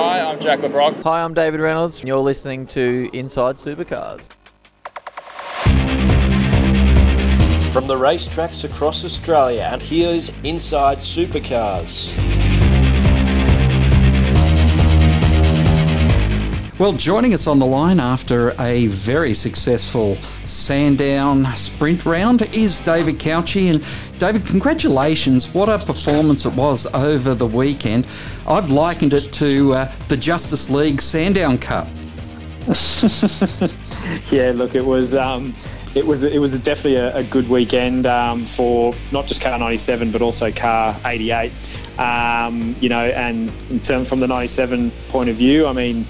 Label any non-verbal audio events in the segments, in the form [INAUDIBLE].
Hi, I'm Jack Le Brocq. Hi, I'm David Reynolds. You're listening to Inside Supercars. From the racetracks across Australia, and here's Inside Supercars. Well, joining us on the line after a very successful Sandown sprint round is David Cauchi. And David, congratulations. What a performance it was over the weekend. I've likened it to uh, the Justice League Sandown Cup. [LAUGHS] yeah, look, it was. Um, it was it was definitely a, a good weekend um, for not just car 97 but also car 88 um, you know and in term, from the 97 point of view I mean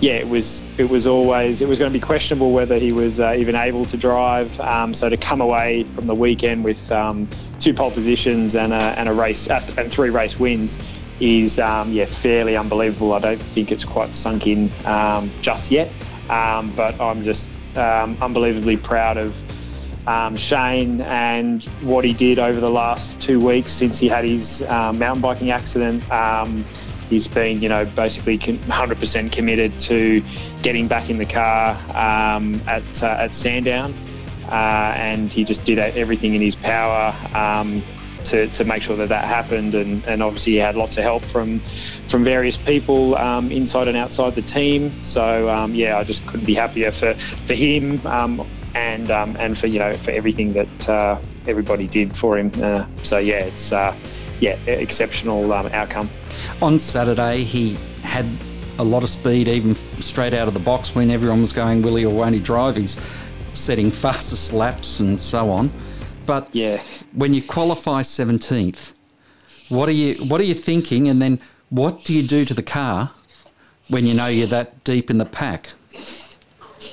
yeah, it was it was always it was going to be questionable whether he was uh, even able to drive. Um, so to come away from the weekend with um, two pole positions and a, and a race uh, and three race wins is um, yeah fairly unbelievable. I don't think it's quite sunk in um, just yet, um, but I'm just um, unbelievably proud of. Shane and what he did over the last two weeks since he had his uh, mountain biking accident he's been, you know, basically 100% committed to getting back in the car um, at, uh, at Sandown. Uh, and he just did everything in his power um, to, to make sure that that happened. And, and obviously, he had lots of help from from various people um, inside and outside the team. So um, yeah, I just couldn't be happier for for him um, and um, and for you know for everything that uh, everybody did for him. Uh, so yeah, it's uh, yeah exceptional um, outcome on Saturday, he had a lot of speed, even straight out of the box when everyone was going, will he or won't he drive? He's setting [LAUGHS] fastest laps and so on. But yeah, when you qualify 17th, what are you what are you thinking? And then what do you do to the car when you know you're that deep in the pack?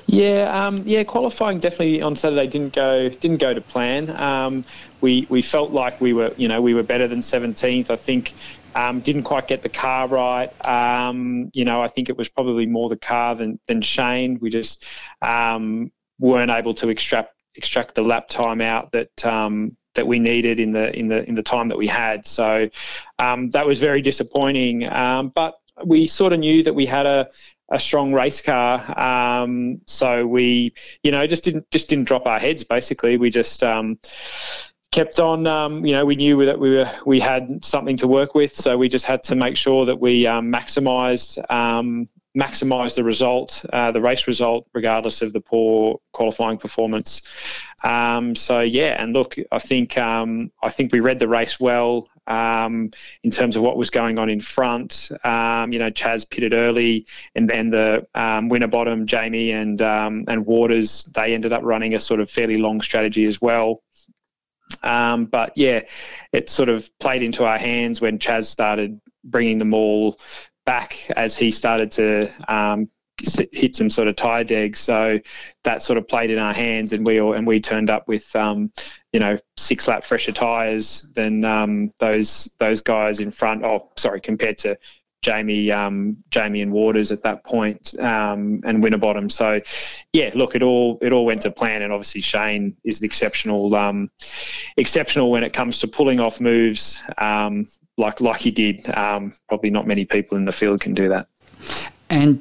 Yeah, um, yeah, qualifying definitely on Saturday didn't go didn't go to plan. Um, we we felt like we were you know we were better than 17th. I think um, didn't quite get the car right. Um, you know, I think it was probably more the car than, than Shane. We just um, weren't able to extract extract the lap time out that um, that we needed in the in the in the time that we had. So um, that was very disappointing. Um, but we sort of knew that we had a a strong race car. Um, so we, you know, just didn't just didn't drop our heads. Basically, we just um, kept on. Um, you know, we knew that we were we had something to work with, so we just had to make sure that we um, maximised um, maximise the result, uh, the race result, regardless of the poor qualifying performance. Um, so yeah, and look, I think um, I think we read the race well. Um, in terms of what was going on in front. Um, you know, Chaz pitted early, and then the um, Winterbottom, Jamie, and um, and Waters, they ended up running a sort of fairly long strategy as well. Um, but yeah, it sort of played into our hands when Chaz started bringing them all back as he started to um, hit some sort of tire degs. So that sort of played in our hands, and we all, and we turned up with um, you know six lap fresher tires than um, those those guys in front. Oh, sorry, compared to Jamie, um, Jamie and Waters at that point, um, and Winterbottom. So, yeah, look, it all it all went to plan, and obviously Shane is exceptional, um, exceptional when it comes to pulling off moves um, like like he did. Um, probably not many people in the field can do that. And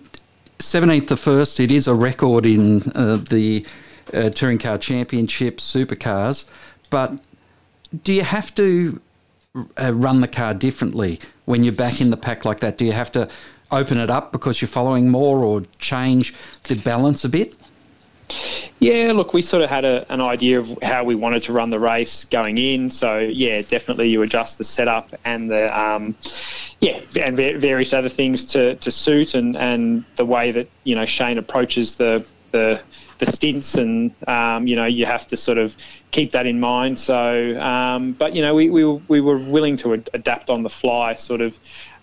seventeenth the first, it is a record in uh, the uh, touring car championship supercars, but do you have to uh, run the car differently when you're back in the pack like that? Do you have to open it up because you're following more or change the balance a bit? Yeah, look, we sort of had a, an idea of how we wanted to run the race going in. So, yeah, definitely you adjust the setup and the, um, yeah, and various other things to, to suit and, and the way that, you know, Shane approaches the, the, the stints and um, you know you have to sort of keep that in mind so um, but you know we, we, we were willing to ad- adapt on the fly sort of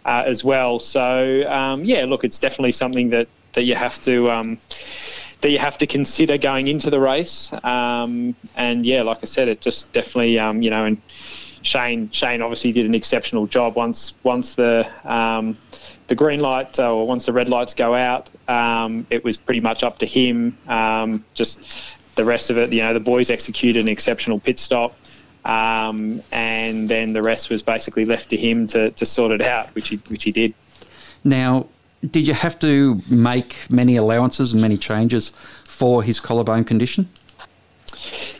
uh, as well. So um, yeah, look, it's definitely something that that you have to. Um, that you have to consider going into the race, um, and yeah, like I said, it just definitely, um, you know, and Shane, Shane obviously did an exceptional job once once the um, the green light uh, or once the red lights go out, um, it was pretty much up to him. Um, just the rest of it, you know, the boys executed an exceptional pit stop. Um, and then the rest was basically left to him to, to sort it out, which he which he did. Now, did you have to make many allowances and many changes for his collarbone condition?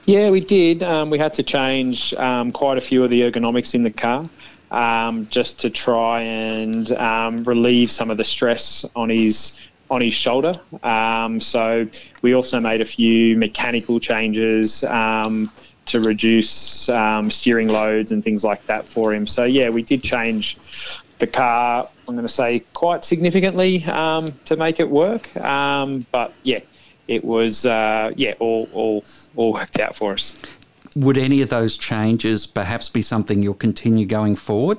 Yeah, we did. Um, we had to change um, quite a few of the ergonomics in the car. Um, just to try and um, relieve some of the stress on his on his shoulder. Um, so we also made a few mechanical changes um, to reduce um, steering loads and things like that for him. So yeah, we did change the car. I'm going to say quite significantly um, to make it work. Um, but yeah, it was uh, yeah all all all worked out for us. Would any of those changes perhaps be something you'll continue going forward?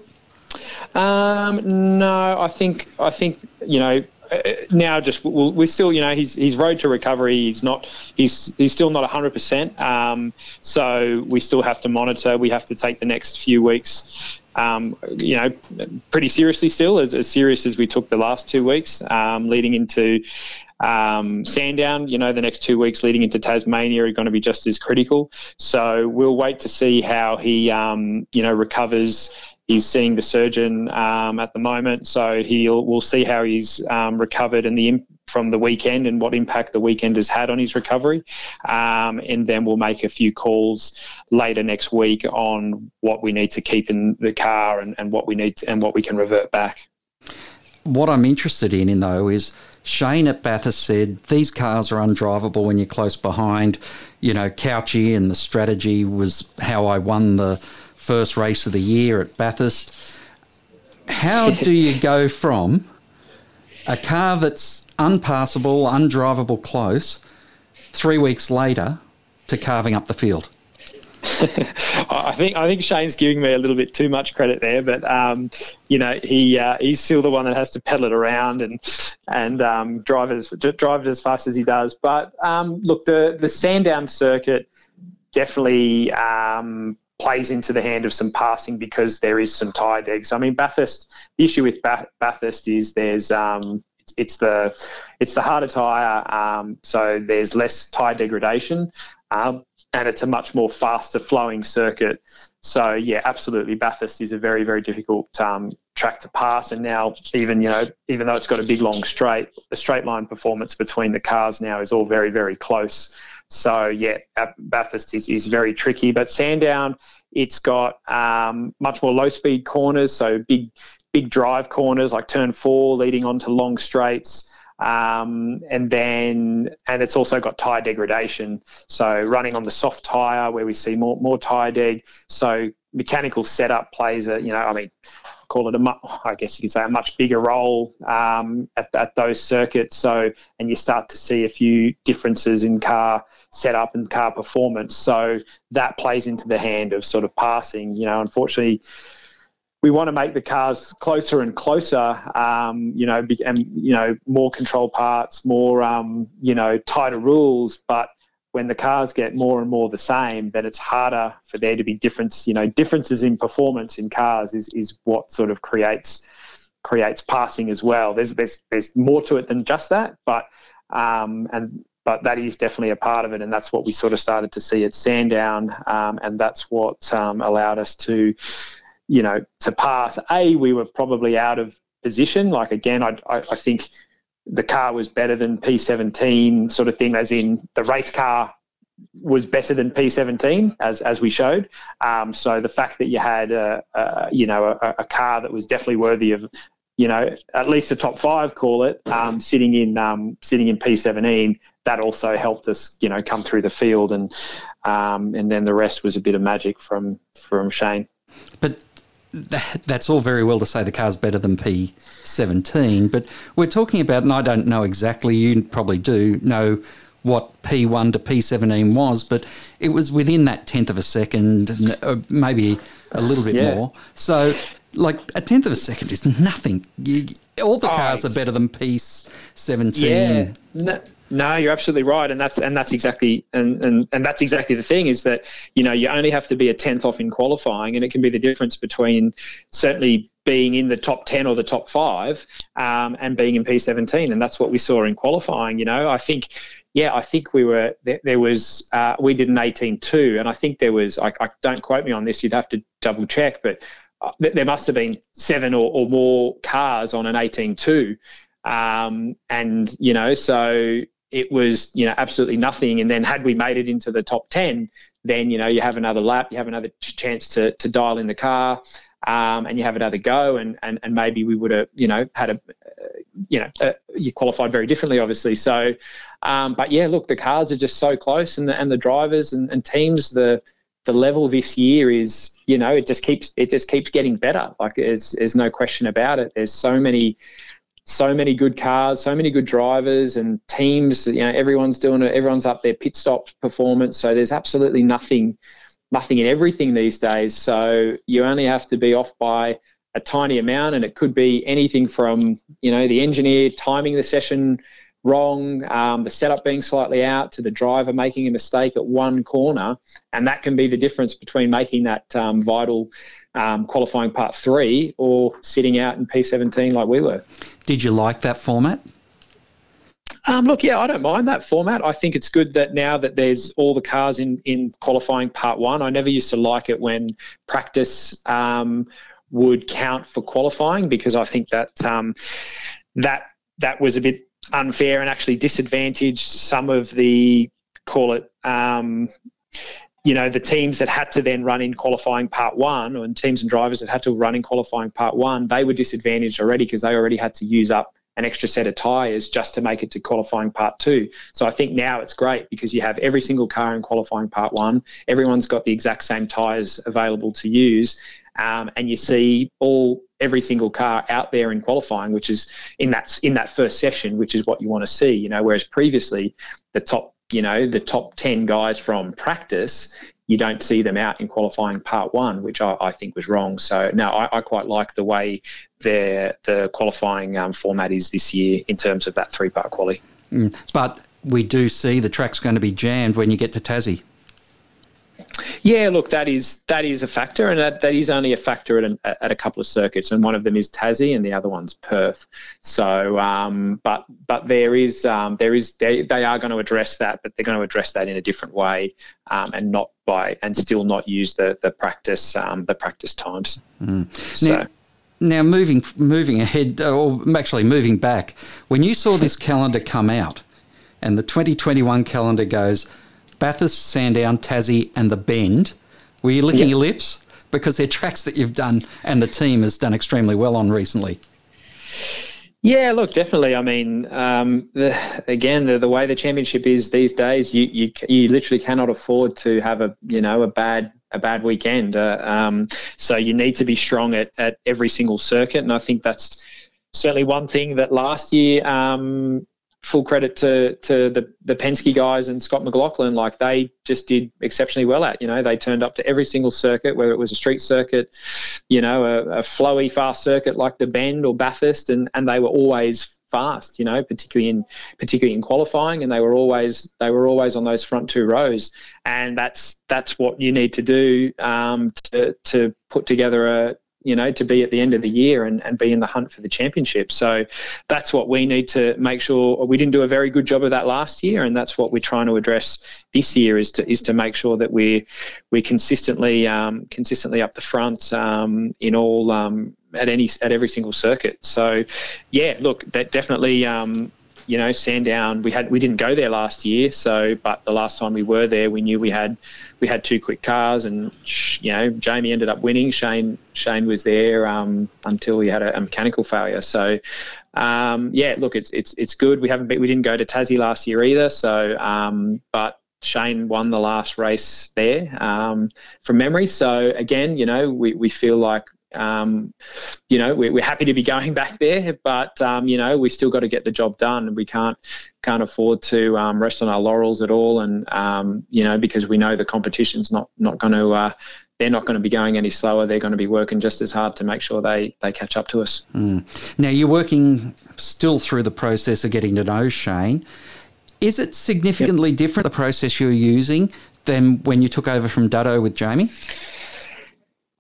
Um, no, I think I think you know uh, now just we're still you know he's he's road to recovery he's not he's he's still not 100% um, so we still have to monitor we have to take the next few weeks um, you know pretty seriously still as, as serious as we took the last two weeks um, leading into um, Sandown, you know, the next two weeks leading into Tasmania are going to be just as critical. So we'll wait to see how he, um, you know, recovers He's seeing the surgeon um, at the moment, so he'll we'll see how he's um, recovered and the from the weekend and what impact the weekend has had on his recovery, um, and then we'll make a few calls later next week on what we need to keep in the car and, and what we need to, and what we can revert back. What I'm interested in, in though, is Shane at Bathurst said these cars are undrivable when you're close behind. You know, Couchy and the strategy was how I won the first race of the year at Bathurst. How [LAUGHS] do you go from a car that's unpassable, undrivable close, three weeks later to carving up the field? I think I think Shane's giving me a little bit too much credit there, but um, you know he uh, he's still the one that has to pedal it around and and um, drive it as drive it as fast as he does. But um, look, the the Sandown circuit definitely um, plays into the hand of some passing because there is some tire degs. I mean, Bathurst. The issue with Bathurst is there's um, it's, it's the it's the harder tire, um, so there's less tire degradation, um, and it's a much more faster flowing circuit. So yeah, absolutely, Bathurst is a very very difficult um, track to pass. And now even you know even though it's got a big long straight, the straight line performance between the cars now is all very very close. So yeah, Bathurst is, is very tricky. But Sandown, it's got um, much more low speed corners, so big big drive corners like turn four leading onto long straights. Um, and then and it's also got tire degradation. So running on the soft tire where we see more more tire deg. So mechanical setup plays a you know I mean call it a mu- I guess you could say a much bigger role um, at, at those circuits. So and you start to see a few differences in car setup and car performance. So that plays into the hand of sort of passing. You know, unfortunately we want to make the cars closer and closer, um, you know, and you know more control parts, more um, you know tighter rules. But when the cars get more and more the same, then it's harder for there to be difference. You know, differences in performance in cars is is what sort of creates creates passing as well. There's there's there's more to it than just that, but um, and but that is definitely a part of it, and that's what we sort of started to see at Sandown, um, and that's what um, allowed us to you know, to pass. A, we were probably out of position. Like again, I, I, I think the car was better than P17, sort of thing, as in the race car was better than P17, as as we showed. Um, so the fact that you had a, a you know a, a, car that was definitely worthy of you know at least a top five, call it, um, sitting in um, sitting in P17, that also helped us you know come through the field, and um, and then the rest was a bit of magic from from Shane. But that's all very well to say the car's better than P17, but we're talking about, and I don't know exactly, you probably do know what P1 to P17 was, but it was within that tenth of a second, uh, maybe a little bit yeah. more. So like a tenth of a second is nothing. You, all the Oh, cars are better than P17. Yeah. No, no, you're absolutely right, and that's and that's exactly and, and and that's exactly the thing is that you know you only have to be a tenth off in qualifying, and it can be the difference between certainly being in the top ten or the top five, um, and being in P17, and that's what we saw in qualifying. You know, I think. Yeah, I think we were there. there was uh, we did an 18-2, and I think there was. I, I don't quote me on this. You'd have to double check, but uh, th- there must have been seven or, or more cars on an 18-2 um, and you know so it was you know absolutely nothing. And then had we made it into the top 10 then you know you have another lap you have another ch- chance to, to dial in the car um, and you have another go. And, and, and maybe we would have you know had a uh, you know uh, you qualified very differently obviously. So um, but yeah look the cars are just so close and the, and the drivers and, and teams the the level this year is you know it just keeps it just keeps getting better. Like there's there's no question about it. There's so many so many good cars, so many good drivers and teams. You know, everyone's doing it. Everyone's up their pit stop performance. So there's absolutely nothing, nothing in everything these days. So you only have to be off by a tiny amount, and it could be anything from you know the engineer timing the session wrong, um, the setup being slightly out, to the driver making a mistake at one corner, and that can be the difference between making that um, vital um, qualifying part three or sitting out in P17 like we were. Did you like that format? Um, look, yeah, I don't mind that format. I think it's good that now that there's all the cars in in qualifying part one. I never used to like it when practice um, would count for qualifying because I think that um, that that was a bit unfair and actually disadvantaged some of the call it. Um, you know the teams that had to then run in qualifying part one, and teams and drivers that had to run in qualifying part one, they were disadvantaged already because they already had to use up an extra set of tyres just to make it to qualifying part two. So I think now it's great because you have every single car in qualifying part one. Everyone's got the exact same tyres available to use, um, and you see all every single car out there in qualifying, which is in that in that first session, which is what you want to see. You know, whereas previously the top you know the top 10 guys from practice you don't see them out in qualifying part one which i, I think was wrong so no I, I quite like the way the the qualifying um, format is this year in terms of that three part quality But we do see the track's going to be jammed when you get to Tassie. Yeah, look, that is that is a factor, and that, that is only a factor at, an, at a couple of circuits, and one of them is Tassie, and the other one's Perth. So, um, but but there is um, there is they, they are going to address that, but they're going to address that in a different way, um, and not by and still not use the the practice um, the practice times. So. Now, now moving moving ahead, uh, or actually moving back, when you saw this calendar come out, and the 2021 calendar goes Bathurst, Sandown, Tassie, and the Bend, were you licking Yeah. your lips because they're tracks that you've done and the team has done extremely well on recently? Yeah, look, definitely. I mean, um, the, again, the, the way the championship is these days, you, you you literally cannot afford to have a you know a bad a bad weekend. Uh, um, so you need to be strong at, at every single circuit, and I think that's certainly one thing that last year. Um, full credit to to the the Penske guys and Scott McLaughlin. Like they just did exceptionally well at. You know, they turned up to every single circuit, whether it was a street circuit, you know, a, a flowy fast circuit like the Bend or Bathurst, and and they were always fast. You know, particularly in particularly in qualifying, and they were always they were always on those front two rows, and that's that's what you need to do um, to to put together a you know, to be at the end of the year and, and be in the hunt for the championship. So that's what we need to make sure we didn't do a very good job of that last year, and that's what we're trying to address this year is to is to make sure that we're we consistently um, consistently up the front um, in all um, at any at every single circuit. So yeah, look, that definitely. Um, you know, Sandown. We had we didn't go there last year, so but the last time we were there, we knew we had we had two quick cars, and you know, Jamie ended up winning. Shane Shane was there um, until he had a, a mechanical failure. So um, yeah, look, it's it's it's good. We haven't been, we didn't go to Tassie last year either. So um, but Shane won the last race there um, from memory. So again, you know, we, we feel like um, you know we're, we're happy to be going back there, but um, you know we still got to get the job done, and we can't can't afford to um, rest on our laurels at all. And um, you know because we know the competition's not not going to uh, they're not going to be going any slower. They're going to be working just as hard to make sure they, they catch up to us. Mm. Now, you're working still through the process of getting to know Shane. Is it significantly yep. different, the process you're using, than when you took over from Dutto with Jamie?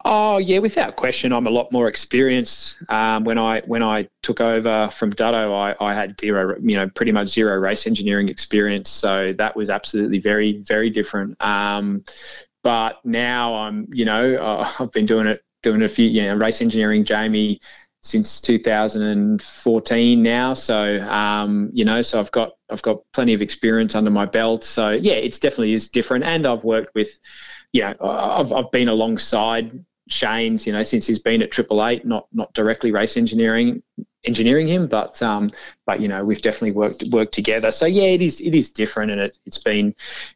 Oh yeah, without question, I'm a lot more experienced. Um, when I when I took over from Dutto, I, I had zero, you know, pretty much zero race engineering experience. So that was absolutely very very different. Um, but now I'm, you know, uh, [LAUGHS] I've been doing it doing a few, you know, race engineering, Jamie, since 2014 now. So um, you know, so I've got I've got plenty of experience under my belt. So yeah, it's definitely is different. And I've worked with, you know, I've I've been alongside Shane's, you know, since he's been at Triple Eight, not not directly race engineering engineering him, but um, but you know, we've definitely worked worked together. So yeah, it is it is different, and it, it's been,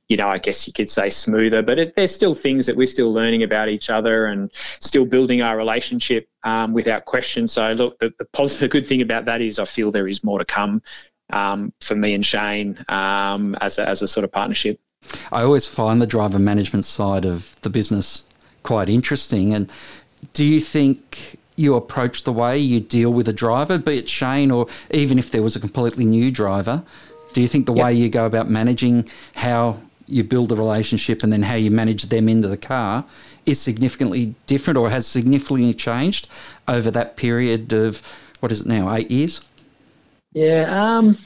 you know, I guess you could say smoother, but it, there's still things that we're still learning about each other and still building our relationship um, without question. So look, the, the positive, good thing about that is I feel there is more to come um, for me and Shane um, as a, as a sort of partnership. I always find the driver management side of the business quite interesting. And do you think you approach the way you deal with a driver, be it Shane or even if there was a completely new driver? Do you think the yep. way you go about managing how you build the relationship and then how you manage them into the car is significantly different or has significantly changed over that period of what is it now, eight years? Yeah, um,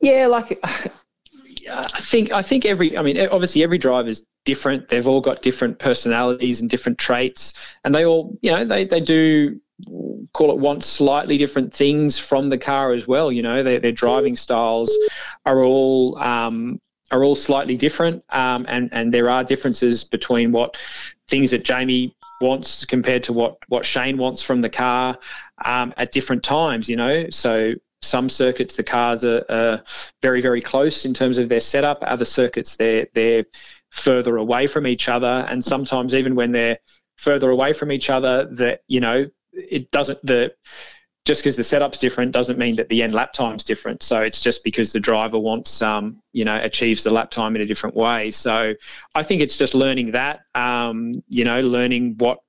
yeah, like [SIGHS] I think I think every I mean obviously every driver is different. They've all got different personalities and different traits, and they all you know they they do call it want slightly different things from the car as well. You know their their driving styles are all um, are all slightly different, um, and and there are differences between what things that Jamie wants compared to what what Shane wants from the car um, at different times. You know, so some circuits the cars are, are, very very close in terms of their setup other circuits they're they're further away from each other and sometimes even when they're further away from each other that you know it doesn't the just because the setup's different doesn't mean that the end lap time's different. So it's just because the driver wants, um, you know, achieves the lap time in a different way. So I think it's just learning that, um, you know, learning what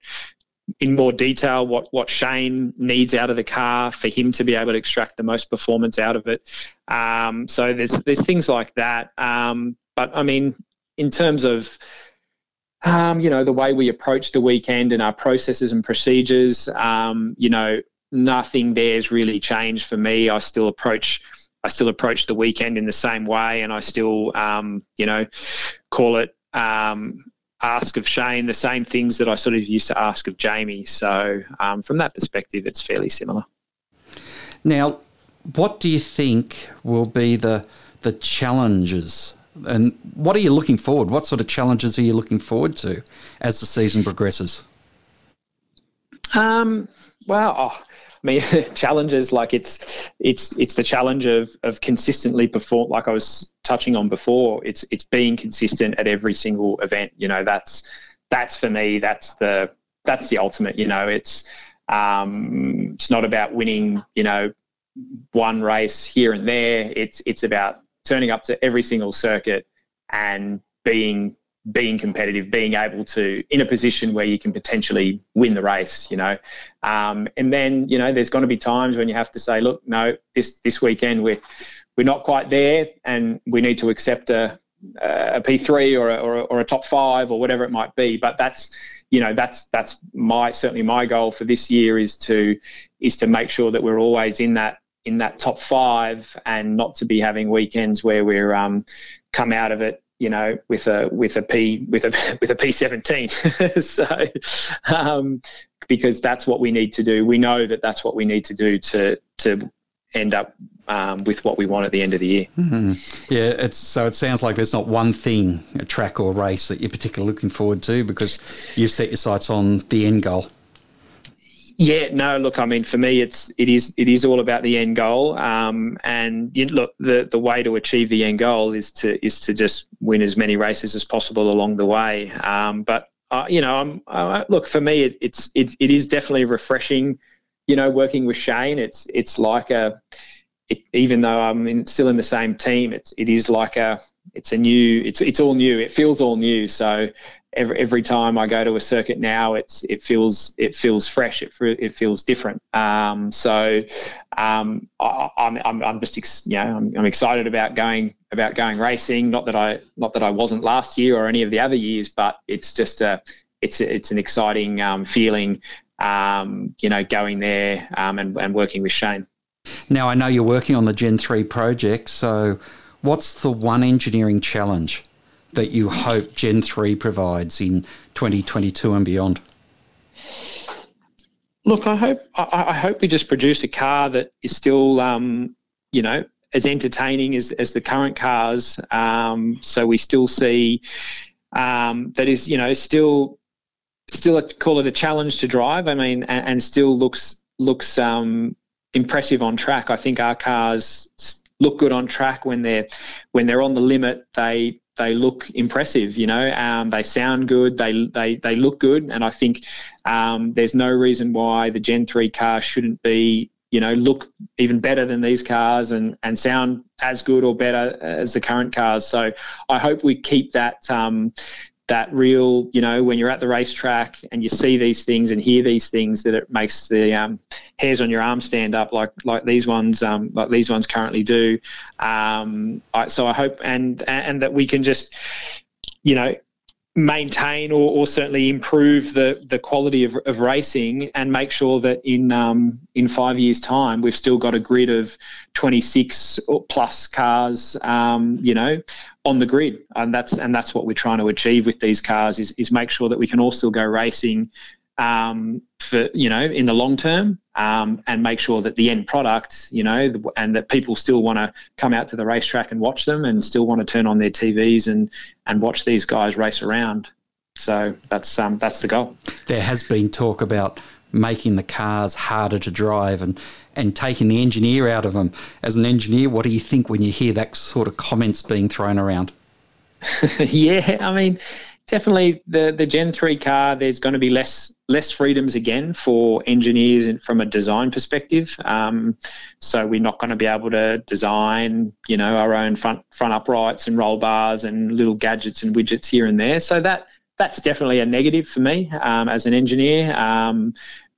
in more detail what what Shane needs out of the car for him to be able to extract the most performance out of it. Um, so there's there's things like that. Um, but I mean, in terms of um, you know the way we approach the weekend and our processes and procedures, um, you know, nothing there's really changed for me. I still approach. I still approach the weekend in the same way, and I still, um, you know, call it um, ask of Shane the same things that I sort of used to ask of Jamie. So um, from that perspective, it's fairly similar. Now, what do you think will be the the challenges, and what are you looking forward? What sort of challenges are you looking forward to as the season progresses? Um, well, oh, I mean, [LAUGHS] challenges like it's it's it's the challenge of of consistently perform. Like I was touching on before, it's it's being consistent at every single event. You know, that's that's for me. That's the that's the ultimate. You know, it's um, it's not about winning. You know, one race here and there. It's it's about turning up to every single circuit and being being competitive, being able to in a position where you can potentially win the race, you know. Um, and then you know, there's going to be times when you have to say, look, no, this this weekend we're we're not quite there, and we need to accept a a P3 or a, or a, or a top five or whatever it might be. But that's you know that's that's my certainly my goal for this year is to is to make sure that we're always in that in that top five and not to be having weekends where we're um, come out of it you know, with a with a P with a [LAUGHS] with a P seventeen. [LAUGHS] so, um, because that's what we need to do. We know that that's what we need to do to to end up um, with what we want at the end of the year. Mm-hmm. Yeah, it's so it sounds like there's not one thing, a track or race that you're particularly looking forward to because you've set your sights on the end goal. Yeah, no. Look, I mean, for me, it's it is it is all about the end goal. Um, and you, look, the the way to achieve the end goal is to is to just win as many races as possible along the way. Um, but uh, you know, I'm uh, look for me, it, it's it, it is definitely refreshing. You know, working with Shane, it's it's like a it, even though I'm in, still in the same team, it's it is like a it's a new it's it's all new. It feels all new. So every, every time I go to a circuit now, it's it feels it feels fresh. It it feels different. Um, so um, I, am I'm, I'm just ex, you know I'm, I'm excited about going about going racing. Not that I not that I wasn't last year or any of the other years, but it's just a it's it's an exciting um, feeling. Um, you know, going there um, and, and working with Shane. Now I know you're working on the Gen three project. So, what's the one engineering challenge that you hope Gen 3 provides in 2022 and beyond? Look, I hope I, I hope we just produce a car that is still, um, you know, as entertaining as, as the current cars. Um, so we still see um, that is, you know, still still a, call it a challenge to drive. I mean, and, and still looks looks um, impressive on track. I think our cars look good on track when they're when they're on the limit. They they look impressive. You know, um, they sound good. They they they look good, and I think um, there's no reason why the Gen three car shouldn't be you know look even better than these cars and and sound as good or better as the current cars. So I hope we keep that um, that real, you know, when you're at the racetrack and you see these things and hear these things, that it makes the um, hairs on your arm stand up, like like these ones, um, like these ones currently do. Um, I, so I hope and and that we can just, you know, maintain or, or certainly improve the, the quality of, of racing and make sure that in um, in five years' time we've still got a grid of 26 plus cars, um, you know, on the grid, and that's and that's what we're trying to achieve with these cars is is make sure that we can all still go racing um, for you know in the long term um, and make sure that the end product you know and that people still want to come out to the racetrack and watch them and still want to turn on their TVs and and watch these guys race around. So that's um, that's the goal. There has been talk about making the cars harder to drive and and taking the engineer out of them. As an engineer, what do you think when you hear that sort of comments being thrown around? [LAUGHS] yeah, I mean, definitely the the Gen three car. There's going to be less less freedoms again for engineers from a design perspective. Um, so we're not going to be able to design, you know, our own front front uprights and roll bars and little gadgets and widgets here and there. So that that's definitely a negative for me um, as an engineer. Um,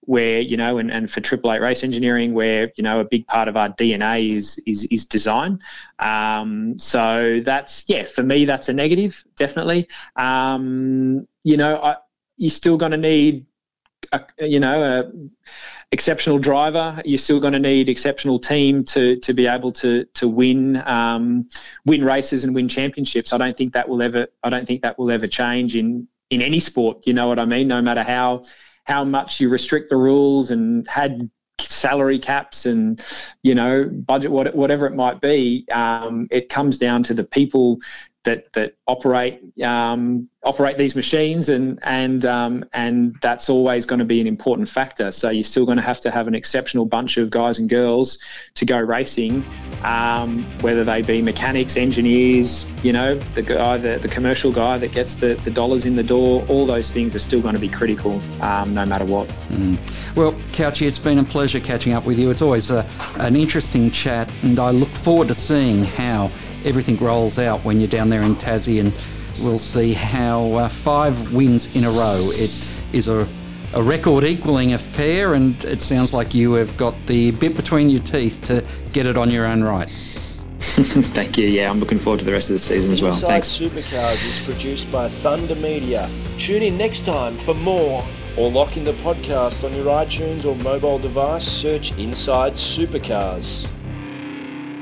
where you know, and, and for Triple Eight Race Engineering, where you know a big part of our DNA is is, is design. Um, so that's yeah, for me that's a negative, definitely. Um, you know, I, you're still going to need, a, you know, a exceptional driver. You're still going to need exceptional team to to be able to to win um, win races and win championships. I don't think that will ever. I don't think that will ever change in in any sport. You know what I mean? No matter how how much you restrict the rules and had salary caps and you know budget whatever it might be um, it comes down to the people that that operate um, operate these machines, and and um, and that's always going to be an important factor. So you're still going to have to have an exceptional bunch of guys and girls to go racing, um, whether they be mechanics, engineers, you know, the guy, the, the commercial guy that gets the, the dollars in the door. All those things are still going to be critical, um, no matter what. Mm. Well, Couchy, it's been a pleasure catching up with you. It's always a, an interesting chat, and I look forward to seeing how everything rolls out when you're down there in Tassie, and we'll see how uh, five wins in a row. It is a, a record equaling affair, and it sounds like you have got the bit between your teeth to get it on your own right. [LAUGHS] Thank you. Yeah, I'm looking forward to the rest of the season as well. Inside Thanks. Supercars is produced by Thunder Media. Tune in next time for more or lock in the podcast on your iTunes or mobile device. Search Inside Supercars.